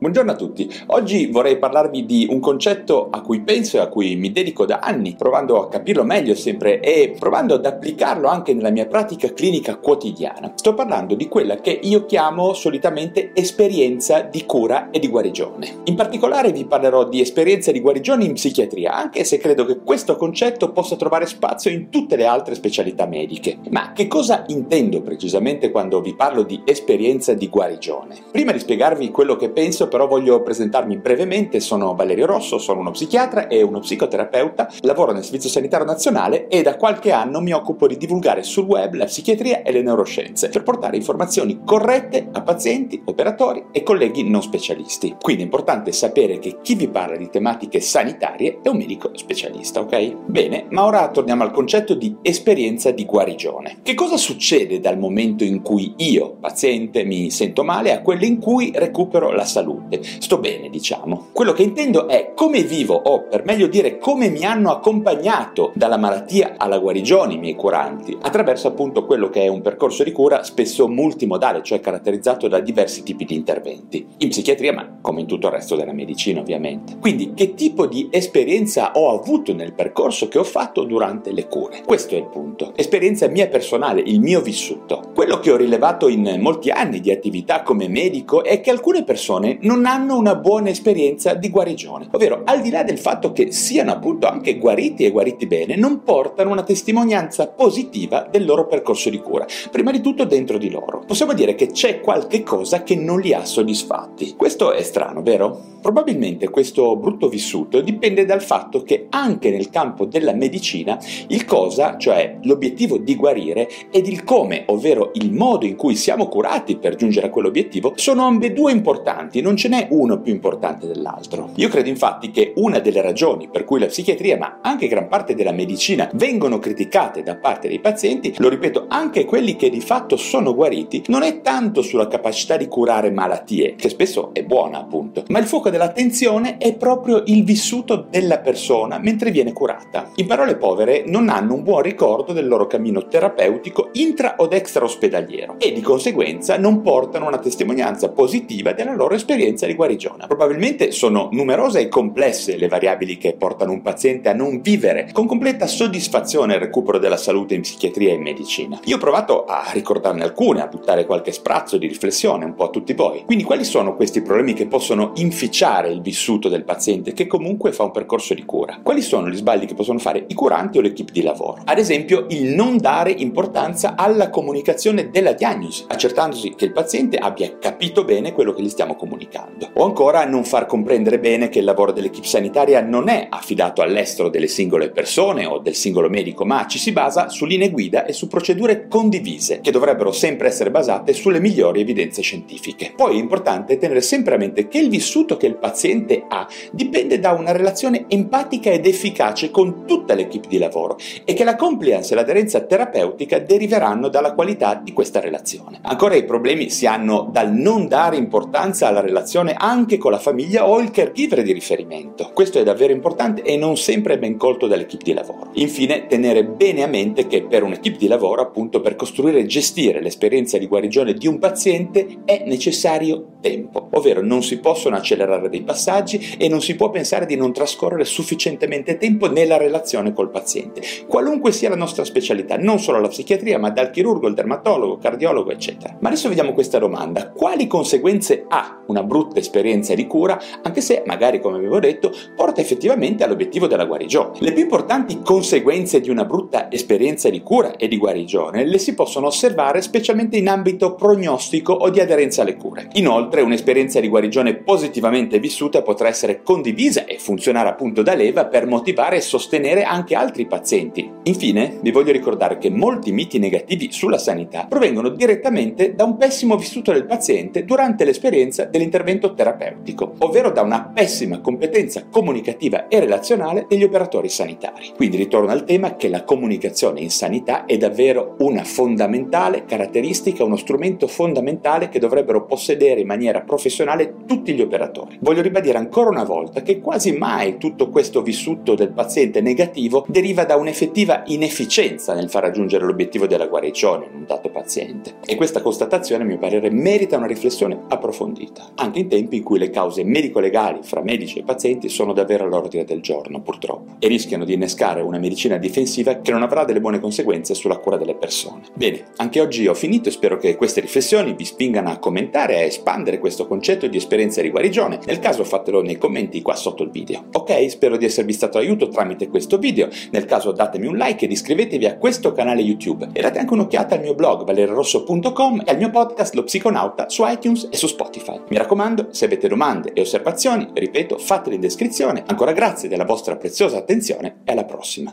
Buongiorno a tutti, oggi vorrei parlarvi di un concetto a cui penso e a cui mi dedico da anni, provando a capirlo meglio sempre e provando ad applicarlo anche nella mia pratica clinica quotidiana. Sto parlando di quella che io chiamo solitamente esperienza di cura e di guarigione. In particolare vi parlerò di esperienza di guarigione in psichiatria, anche se credo che questo concetto possa trovare spazio in tutte le altre specialità mediche. Ma che cosa intendo precisamente quando vi parlo di esperienza di guarigione? Prima di spiegarvi quello che penso però voglio presentarmi brevemente, sono Valerio Rosso, sono uno psichiatra e uno psicoterapeuta, lavoro nel Servizio Sanitario Nazionale e da qualche anno mi occupo di divulgare sul web la psichiatria e le neuroscienze per portare informazioni corrette a pazienti, operatori e colleghi non specialisti. Quindi è importante sapere che chi vi parla di tematiche sanitarie è un medico specialista, ok? Bene, ma ora torniamo al concetto di esperienza di guarigione. Che cosa succede dal momento in cui io, paziente, mi sento male a quello in cui recupero la salute? Sto bene diciamo. Quello che intendo è come vivo o per meglio dire come mi hanno accompagnato dalla malattia alla guarigione i miei curanti attraverso appunto quello che è un percorso di cura spesso multimodale, cioè caratterizzato da diversi tipi di interventi. In psichiatria ma come in tutto il resto della medicina ovviamente. Quindi che tipo di esperienza ho avuto nel percorso che ho fatto durante le cure? Questo è il punto. Esperienza mia personale, il mio vissuto. Quello che ho rilevato in molti anni di attività come medico è che alcune persone non hanno una buona esperienza di guarigione, ovvero al di là del fatto che siano appunto anche guariti e guariti bene, non portano una testimonianza positiva del loro percorso di cura, prima di tutto dentro di loro. Possiamo dire che c'è qualche cosa che non li ha soddisfatti. Questo è strano, vero? Probabilmente questo brutto vissuto dipende dal fatto che anche nel campo della medicina il cosa, cioè l'obiettivo di guarire, ed il come, ovvero il modo in cui siamo curati per giungere a quell'obiettivo, sono ambedue importanti, non ce n'è uno più importante dell'altro. Io credo infatti che una delle ragioni per cui la psichiatria, ma anche gran parte della medicina, vengono criticate da parte dei pazienti, lo ripeto, anche quelli che di fatto sono guariti, non è tanto sulla capacità di curare malattie, che spesso è buona appunto, ma il fuoco dell'attenzione è proprio il vissuto della persona mentre viene curata. In parole povere, non hanno un buon ricordo del loro cammino terapeutico intra od extra ospedaliero e di conseguenza non portano una testimonianza positiva della loro esperienza di guarigione. Probabilmente sono numerose e complesse le variabili che portano un paziente a non vivere con completa soddisfazione il recupero della salute in psichiatria e in medicina. Io ho provato a ricordarne alcune, a buttare qualche sprazzo di riflessione un po' a tutti voi. Quindi quali sono questi problemi che possono inficiare il vissuto del paziente che comunque fa un percorso di cura? Quali sono gli sbagli che possono fare i curanti o l'equipe di lavoro? Ad esempio il non dare importanza alla comunicazione della diagnosi, accertandosi che il paziente abbia capito bene quello che gli stiamo comunicando. O ancora non far comprendere bene che il lavoro dell'equipe sanitaria non è affidato all'estero delle singole persone o del singolo medico, ma ci si basa su linee guida e su procedure condivise, che dovrebbero sempre essere basate sulle migliori evidenze scientifiche. Poi è importante tenere sempre a mente che il vissuto che il paziente ha dipende da una relazione empatica ed efficace con tutta l'equipe di lavoro e che la compliance e l'aderenza terapeutica deriveranno dalla qualità di questa relazione. Ancora i problemi si hanno dal non dare importanza alla relazione anche con la famiglia o il caregiver di riferimento. Questo è davvero importante e non sempre ben colto dall'equipe di lavoro. Infine, tenere bene a mente che per un'equipe di lavoro, appunto per costruire e gestire l'esperienza di guarigione di un paziente, è necessario tempo, ovvero non si possono accelerare dei passaggi e non si può pensare di non trascorrere sufficientemente tempo nella relazione col paziente, qualunque sia la nostra specialità, non solo la psichiatria, ma dal chirurgo, il dermatologo, cardiologo, eccetera. Ma adesso vediamo questa domanda: quali conseguenze ha una brutta esperienza di cura, anche se magari, come avevo detto, porta effettivamente all'obiettivo della guarigione? Le più importanti conseguenze di una brutta esperienza di cura e di guarigione le si possono osservare specialmente in ambito prognostico o di aderenza alle cure. Inoltre un'esperienza di guarigione positivamente vissuta potrà essere condivisa e funzionare appunto da leva per motivare e sostenere anche altri pazienti. Infine vi voglio ricordare che molti miti negativi sulla sanità provengono direttamente da un pessimo vissuto del paziente durante l'esperienza dell'intervento terapeutico, ovvero da una pessima competenza comunicativa e relazionale degli operatori sanitari. Quindi ritorno al tema che la comunicazione in sanità è davvero una fondamentale caratteristica, uno strumento fondamentale che dovrebbero possedere in maniera professionale tutti gli operatori. Voglio ribadire ancora una volta che quasi mai tutto questo vissuto del paziente negativo deriva da un'effettiva inefficienza nel far raggiungere l'obiettivo della guarigione in un dato paziente. E questa constatazione, a mio parere, merita una riflessione approfondita, anche in tempi in cui le cause medico-legali fra medici e pazienti sono davvero all'ordine del giorno, purtroppo, e rischiano di innescare una medicina difensiva che non avrà delle buone conseguenze sulla cura delle persone. Bene, anche oggi ho finito e spero che queste riflessioni vi spingano a commentare e a espandere questo concetto di esperienza di guarigione. Nel caso fatelo nei commenti qua sotto il video. Ok, spero di esservi stato d'aiuto tramite questo video. Nel caso datemi un like ed iscrivetevi a questo canale YouTube e date anche un'occhiata al mio blog valerosso.com e al mio podcast Lo Psiconauta su iTunes e su Spotify. Mi raccomando, se avete domande e osservazioni, ripeto, fatele in descrizione. Ancora grazie della vostra preziosa attenzione e alla prossima.